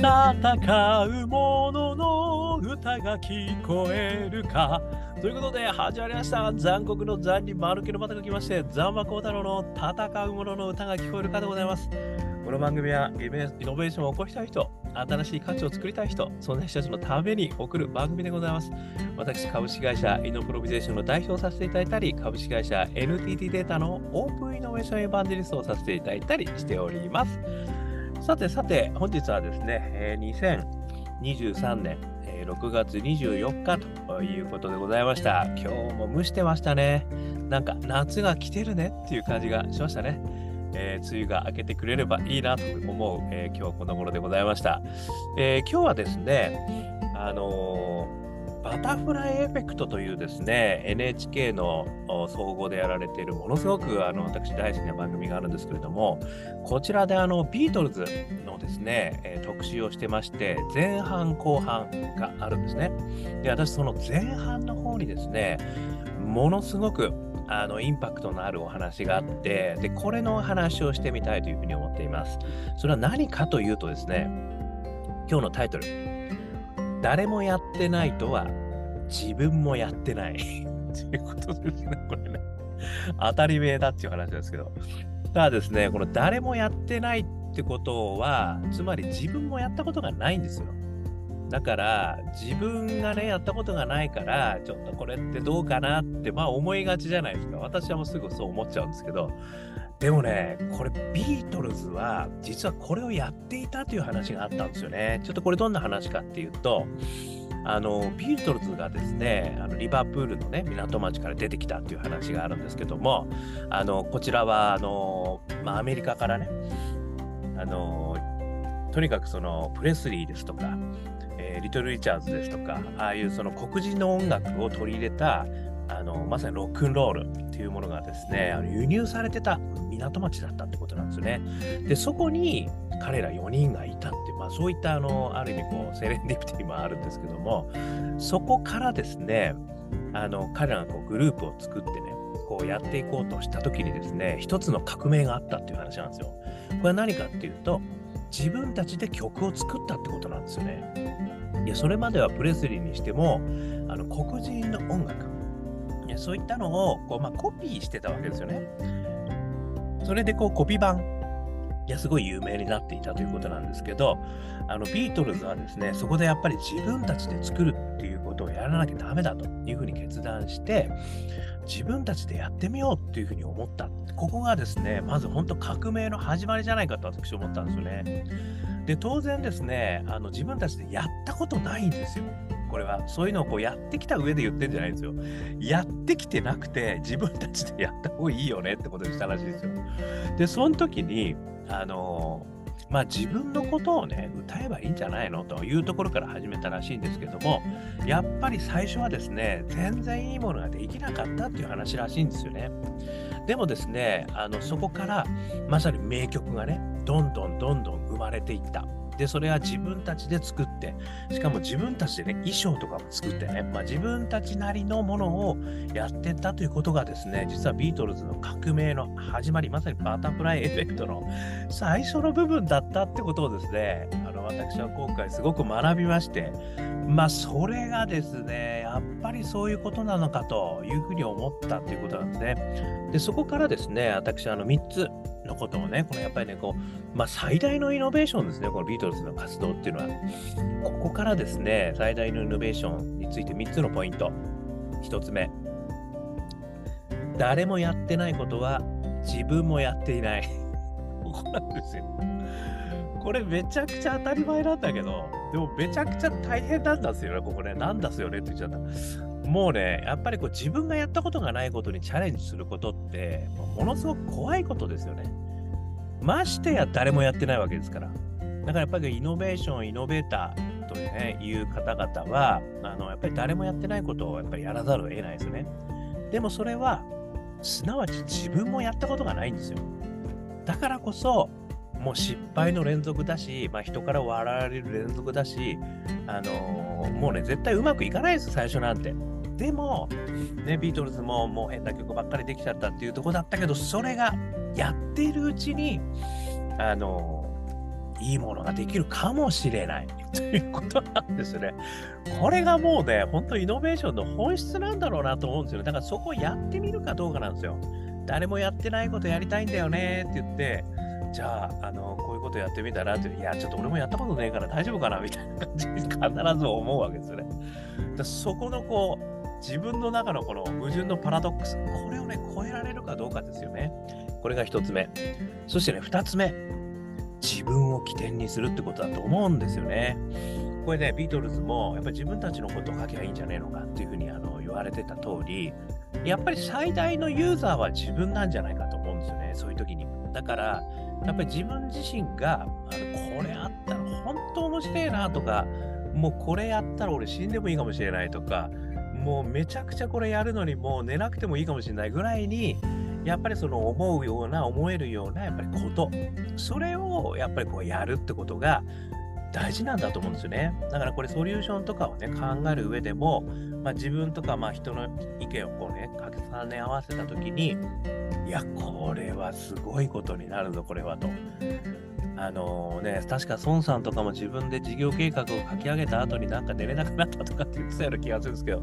戦う者のの歌が聞こえるか。ということで、始まりました。残酷の残に丸けの股が来まして、ザンマコウタロの戦う者のの歌が聞こえるかでございます。この番組はイノベーションを起こしたい人、新しい価値を作りたい人、そんな人たちのために送る番組でございます。私、株式会社イノプロビゼーションの代表をさせていただいたり、株式会社 NTT データのオープンイノベーションエヴァンジェリストをさせていただいたりしております。さてさて、本日はですね、えー2023年、えー6月24日ということでございました。今日も蒸してましたね。なんか夏が来てるねっていう感じがしましたね。えー梅雨が明けてくれればいいなと思う、えー今日この頃でございました。えー今日はですね、あのバタフライエフェクトというですね、NHK の総合でやられているものすごくあの私大好きな番組があるんですけれども、こちらであのビートルズのですね、え特集をしてまして、前半後半があるんですね。で、私その前半の方にですね、ものすごくあのインパクトのあるお話があって、で、これのお話をしてみたいというふうに思っています。それは何かというとですね、今日のタイトル、誰もやってないとは自分もやってない。ということですね、これね。当たり前だっていう話ですけど。ただですね、この誰もやってないってことは、つまり自分もやったことがないんですよ。だから、自分がね、やったことがないから、ちょっとこれってどうかなって、まあ思いがちじゃないですか。私はもうすぐそう思っちゃうんですけど、でもね、これビートルズは実はこれをやっていたという話があったんですよね。ちょっとこれどんな話かっていうと、あのビートルズがですね、あのリバプールのね港町から出てきたっていう話があるんですけども、あのこちらはあの、まあ、アメリカからね、あのとにかくそのプレスリーですとか、えーリトル・リチャーズですとか、ああいうその黒人の音楽を取り入れたあのまさにロックンロールっていうものがですね、あの輸入されてた港町だったってことなんですよね。で、そこに彼ら4人がいたって、まあそういったあの、ある意味こう、セレンディピティもあるんですけども、そこからですね、あの、彼らがこうグループを作ってね、こうやっていこうとした時にですね、一つの革命があったっていう話なんですよ。これは何かっていうと、自分たちで曲を作ったってことなんですよね。いや、それまではプレスリーにしても、あの黒人の音楽、そういったのをこう、まあ、コピーしてたわけですよね。それでこうコピー版いやすごい有名になっていたということなんですけどあのビートルズはですねそこでやっぱり自分たちで作るっていうことをやらなきゃダメだというふうに決断して自分たちでやってみようっていうふうに思った。ここがですねまず本当革命の始まりじゃないかと私は思ったんですよね。で当然ですねあの自分たちでやったことないんですよ。これはそういうのをこうやってきた上で言ってんじゃないんですよやってきてなくて自分たちでやった方がいいよねってことにしたらしいですよ。で、その時に、あのまあ自分のことをね、歌えばいいんじゃないのというところから始めたらしいんですけども、やっぱり最初はですね、全然いいものができなかったっていう話らしいんですよね。でもですね、あのそこからまさに名曲がね、どんどんどんどん生まれていった。で、それは自分たちで作って、しかも自分たちでね、衣装とかも作ってね、まあ、自分たちなりのものをやってったということがですね、実はビートルズの革命の始まり、まさにバタフライエフェクトの最初の部分だったってことをですね、私は今回すごく学びまして、まあそれがですね、やっぱりそういうことなのかというふうに思ったっていうことなんですね。で、そこからですね、私あの3つのことをね、このやっぱりね、こう、まあ最大のイノベーションですね、このビートルズの活動っていうのは。ここからですね、最大のイノベーションについて3つのポイント。1つ目、誰もやってないことは自分もやっていない。ここなんですよ。これめちゃくちゃ当たり前なんだけど、でもめちゃくちゃ大変なんですよね、ここね。なんだすよねって言っちゃった。もうね、やっぱりこう自分がやったことがないことにチャレンジすることって、もうものすごく怖いことですよね。ましてや誰もやってないわけですから。だからやっぱりイノベーション、イノベーターという,、ね、いう方々はあの、やっぱり誰もやってないことをやっぱりやらざるを得ないですよね。でもそれは、すなわち自分もやったことがないんですよ。だからこそ、もう失敗の連続だし、まあ、人から笑われる連続だし、あのーもうね、絶対うまくいかないです、最初なんて。でも、ね、ビートルズももう変な曲ばっかりできちゃったっていうとこだったけど、それがやっているうちに、あのーいいものができるかもしれない ということなんですね。これがもうね、本当イノベーションの本質なんだろうなと思うんですよ。だからそこをやってみるかどうかなんですよ。誰もやってないことやりたいんだよねって言って、じゃあ、あの、こういうことやってみたらって、いや、ちょっと俺もやったことねえから大丈夫かなみたいな感じに必ず思うわけですよね。そこのこう、自分の中のこの矛盾のパラドックス、これをね、超えられるかどうかですよね。これが一つ目。そしてね、二つ目。自分を起点にするってことだと思うんですよね。これね、ビートルズもやっぱり自分たちのことを書けばいいんじゃねえのかっていうふうにあの言われてた通り、やっぱり最大のユーザーは自分なんじゃないかと思うんですよね、そういう時に。だから、やっぱり自分自身が、あのこれあったら本当面白いなとか、もうこれやったら俺死んでもいいかもしれないとか、もうめちゃくちゃこれやるのにもう寝なくてもいいかもしれないぐらいに、やっぱりその思うような、思えるようなやっぱりこと、それをやっぱりこうやるってことが大事なんだと思うんですよね。だからこれソリューションとかをね、考える上でも、まあ、自分とかまあ人の意見をこうね、重ね合わせたときに、いや、これはすごいことになるぞ、これはと。あのー、ね、確か孫さんとかも自分で事業計画を書き上げた後になんか寝れなくなったとかって言ってたような気がするんですけど、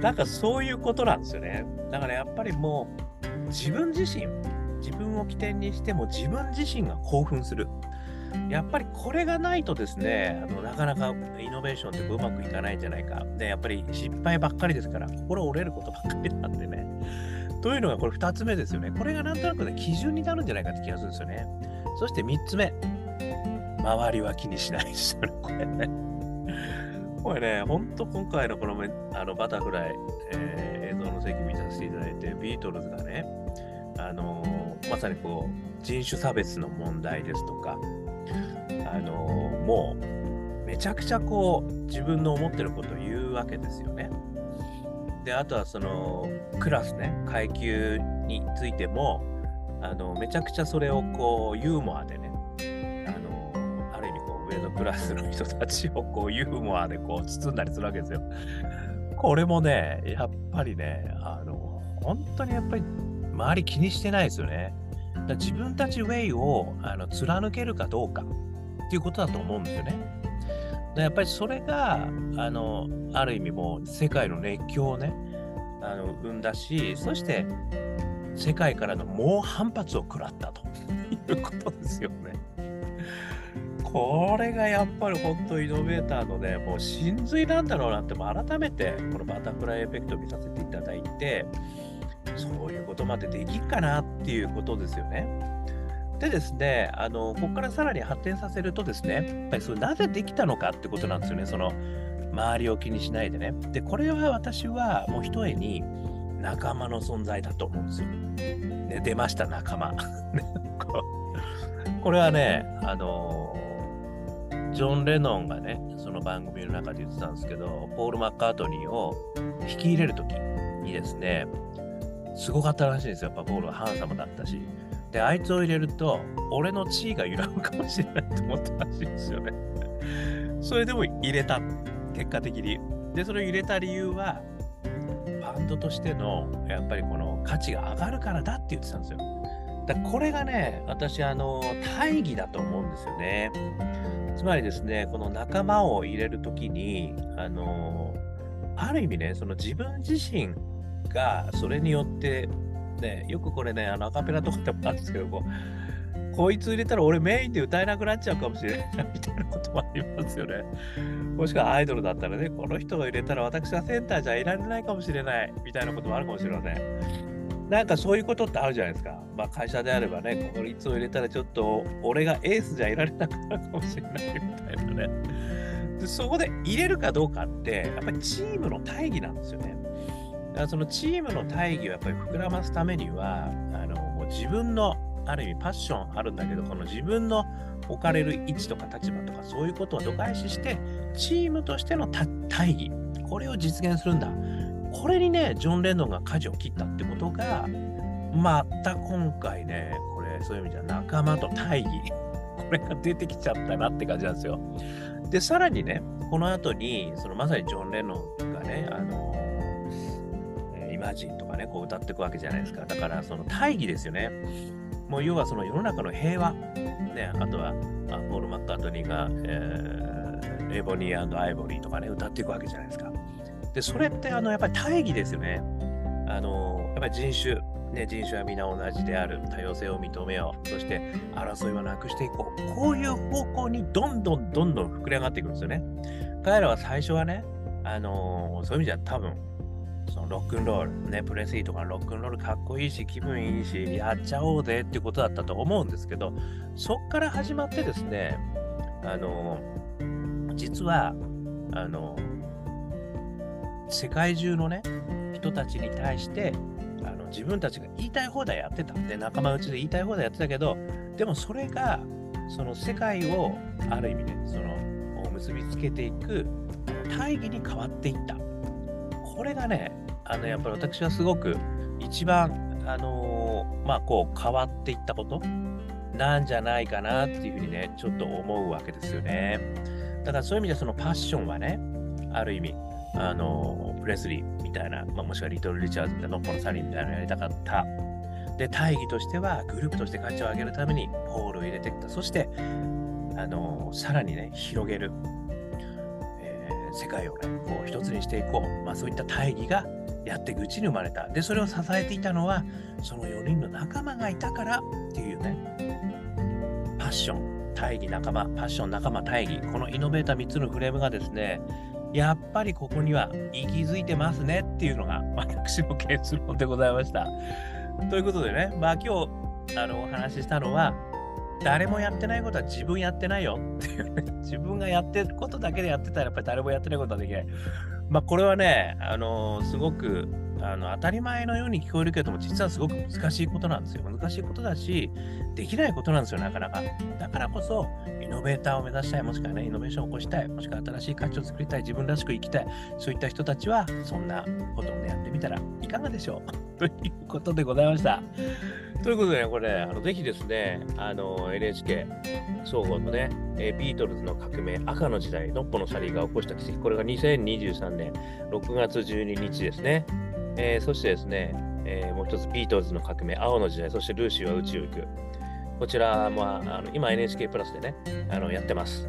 なんかそういうことなんですよね。だからやっぱりもう自分自身、自分を起点にしても自分自身が興奮する。やっぱりこれがないとですね、あのなかなかイノベーションってうまくいかないんじゃないか。で、やっぱり失敗ばっかりですから、心折れることばっかりなんでね。というのがこれ2つ目ですよね。これがなんとなくね、基準になるんじゃないかって気がするんですよね。そして3つ目。周りは気にしないですよね、これね。これね、ほんと今回のこのあのバタフライ、えー、映像の席見させていただいて、ビートルズがね、あのー、まさにこう、人種差別の問題ですとか、あの、もう、めちゃくちゃこう、自分の思ってることを言うわけですよね。で、あとはその、クラスね、階級についても、あのめちゃくちゃそれをこうユーモアでねあのある意味こう上のクラスの人たちをこうユーモアでこう包んだりするわけですよ。これもね、やっぱりね、あの、本当にやっぱり周り気にしてないですよね。だ自分たちウェイをあの貫けるかどうかっていうことだと思うんですよね。だやっぱりそれが、あの、ある意味もう世界の熱狂をね、あの生んだし、そして世界からの猛反発を食らったということですよね。これがやっぱり本当イノベーターのね、もう真髄なんだろうなって、改めてこのバタフライエフェクトを見させていただいて、そういうことまでできっかなっていうことですよね。でですね、あのここからさらに発展させるとですね、やっぱりそれなぜできたのかってことなんですよね、その周りを気にしないでね。で、これは私はもう一重に仲間の存在だと思うんですよ。ね、出ました、仲間。これはね、あのジョン・レノンがね、その番組の中で言ってたんですけど、ポール・マッカートニーを引き入れるときにですね、すごかったらしいですよ。やっぱポールはハンサムだったし。で、あいつを入れると、俺の地位が揺らぐかもしれないと思ったらしいですよね。それでも入れた。結果的に。で、それを入れた理由は、バンドとしての、やっぱりこの価値が上がるからだって言ってたんですよ。だこれがね、私、あの、大義だと思うんですよね。つまりですね、この仲間を入れるときに、あの、ある意味ね、その自分自身がそれによって、ね、よくこれね、あのアカペラとかでもあるんですけどこう、こいつ入れたら俺メインで歌えなくなっちゃうかもしれないみたいなこともありますよね。もしくはアイドルだったらね、この人を入れたら私はセンターじゃいられないかもしれないみたいなこともあるかもしれません。なんかそういうことってあるじゃないですか。まあ会社であればね、こいつを入れたらちょっと俺がエースじゃいられなくなるかもしれないみたいなね。でそこで入れるかどうかって、やっぱりチームの大義なんですよね。だからそのチームの大義をやっぱり膨らますためには、あの自分のある意味パッションあるんだけど、この自分の置かれる位置とか立場とかそういうことを度外視して、チームとしての大義、これを実現するんだ。これにね、ジョン・レノンが舵を切ったってことが、また今回ね、これ、そういう意味じゃ仲間と大義、これが出てきちゃったなって感じなんですよ。で、さらにね、この後に、そのまさにジョン・レノンがね、あのイマジンとかね、こう歌っていくわけじゃないですか。だから、その大義ですよね。もう要はその世の中の平和、ね、あとは、ポール・マッカートニーが、えー、エボニーアイボリーとかね、歌っていくわけじゃないですか。で、それってあのやっぱり大義ですよね。あのやっぱり人種、ね、人種は皆同じである、多様性を認めよう、そして争いはなくしていこう。こういう方向にどんどんどんどん膨れ上がっていくんですよね。彼らは最初はね、あのそういう意味じゃ多分、そのロックンロール、ね、プレスリーとかロックンロールかっこいいし、気分いいし、やっちゃおうぜっていうことだったと思うんですけど、そっから始まってですね、あの実は、あの世界中のね、人たちに対して、あの自分たちが言いたい放題やってた。で、仲間内で言いたい放題やってたけど、でもそれが、その世界をある意味ね、その、結びつけていく大義に変わっていった。これがね、あのやっぱり私はすごく一番、あのー、まあ、こう変わっていったことなんじゃないかなっていうふうにね、ちょっと思うわけですよね。だからそういう意味でそのパッションはね、ある意味、あのー、プレスリーみたいな、まあ、もしくはリトル・リチャーズみたいな、ノッポのサリーみたいなのやりたかった。で、大義としては、グループとして価値を上げるために、ポールを入れていった。そして、あのー、さらにね、広げる。世界をね、こう一つにしていこう。まあそういった大義がやっていくうちに生まれた。で、それを支えていたのは、その4人の仲間がいたからっていうね、パッション、大義、仲間、パッション、仲間、大義、このイノベーター3つのフレームがですね、やっぱりここには息づいてますねっていうのが私の結論でございました。ということでね、まあ今日あのお話ししたのは、誰もやってないことは自分やってないよっていう、ね、自分がやってることだけでやってたらやっぱり誰もやってないことはできない。まあこれはね、あのー、すごくあの当たり前のように聞こえるけども、実はすごく難しいことなんですよ。難しいことだし、できないことなんですよ、なかなか。だからこそ、イノベーターを目指したい、もしくはね、イノベーションを起こしたい、もしくは新しい価値を作りたい、自分らしく生きたい、そういった人たちは、そんなことをね、やってみたらいかがでしょう ということでございました。ということでね、これ、あのぜひですね、あの NHK 総合のね、えビートルズの革命、赤の時代、ノッポのサリーが起こした奇跡、これが2023年6月12日ですね。えー、そしてですね、えー、もう一つビートルズの革命、青の時代、そしてルーシーは宇宙行く。こちらもあの今 NHK プラスでね、あのやってます。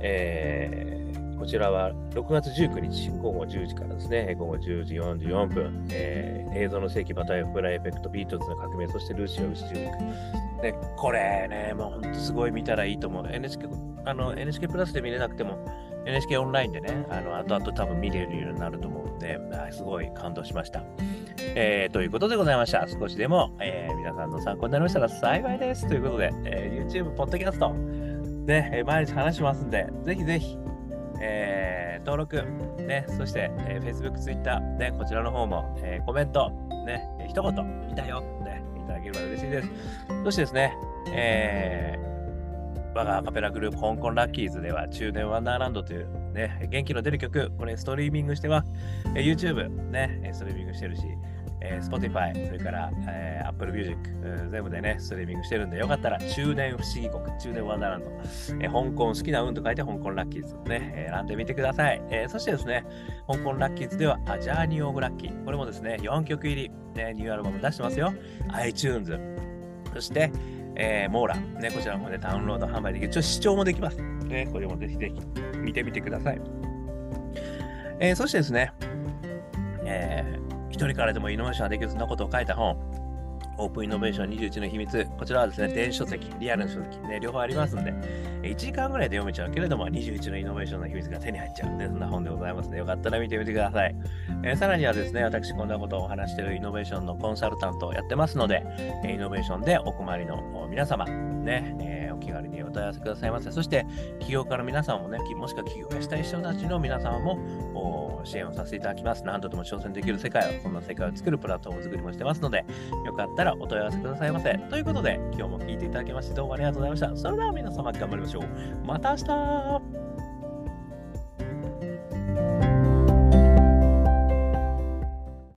えー、こちらは6月19日午後10時からですね、午後10時44分、えー、映像の世紀バタイフライエフェクト、ビートルズの革命、そしてルーシーは宇宙行く。で、これね、もう本当すごい見たらいいと思う。NHK, あの NHK プラスで見れなくても、NHK オンラインでね、あの後々多分見れるようになると思うんで、すごい感動しました。えー、ということでございました。少しでも、えー、皆さんの参考になりましたら幸いです。ということで、えー、YouTube、Podcast ね、毎日話しますんで、ぜひぜひ、えー、登録、ね、そして、えー、Facebook、Twitter、ね、こちらの方も、えー、コメント、ね、一言、見たよ、ね、いただければ嬉しいです。そしてですね、えー、我がアカペラグループ香港ラッキーズでは中年ワンダーランドというね、元気の出る曲、これストリーミングしては、え YouTube ね、ストリーミングしてるし、えー、Spotify、それから、えー、Apple Music、全部でね、ストリーミングしてるんで、よかったら中年不思議国、中年ワンダーランド、えー、香港好きな運と書いて香港ラッキーズね、選んでみてください。えー、そしてですね、香港ラッキーズでは、 A Journey of Lucky、これもですね、4曲入り、ね、ニューアルバム出してますよ。iTunes、そして、えー、モーラ、ね、こちらの方でダウンロード販売できる。ちょ視聴もできます。ね、これもぜひぜひ見てみてください。えー、そしてですね、えー、一人からでもイノベーションができるそんなことを書いた本、オープンイノベーション21の秘密。こちらはですね、電子書籍、リアルの書籍、ね、両方ありますんで、1時間ぐらいで読めちゃうけれども、21のイノベーションの秘密が手に入っちゃう、ね、そんな本でございますので、よかったら見てみてください。えー、さらにはですね、私、こんなことをお話しているイノベーションのコンサルタントをやってますので、イノベーションでお困りの皆様、ね、えー、お気軽にお問い合わせくださいませ。そして、起業家の皆さんもね、もしくは起業したい人たちの皆様も支援をさせていただきます。何度でも挑戦できる世界を、そんな世界を作るプラットフォーム作りもしてますので、よかったらお問い合わせくださいませ。ということで、今日も聞いていただきまして、どうもありがとうございました。それでは皆様頑張りましょう。また明日